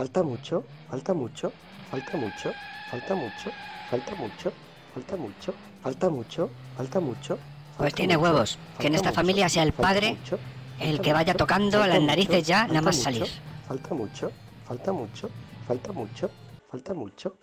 falta mucho, falta mucho, falta mucho, falta mucho, falta mucho, falta mucho, falta mucho, falta mucho. Pues tiene huevos, que en esta familia sea el padre el que vaya tocando las narices ya, nada más salir. Falta mucho, falta mucho, falta mucho, falta mucho.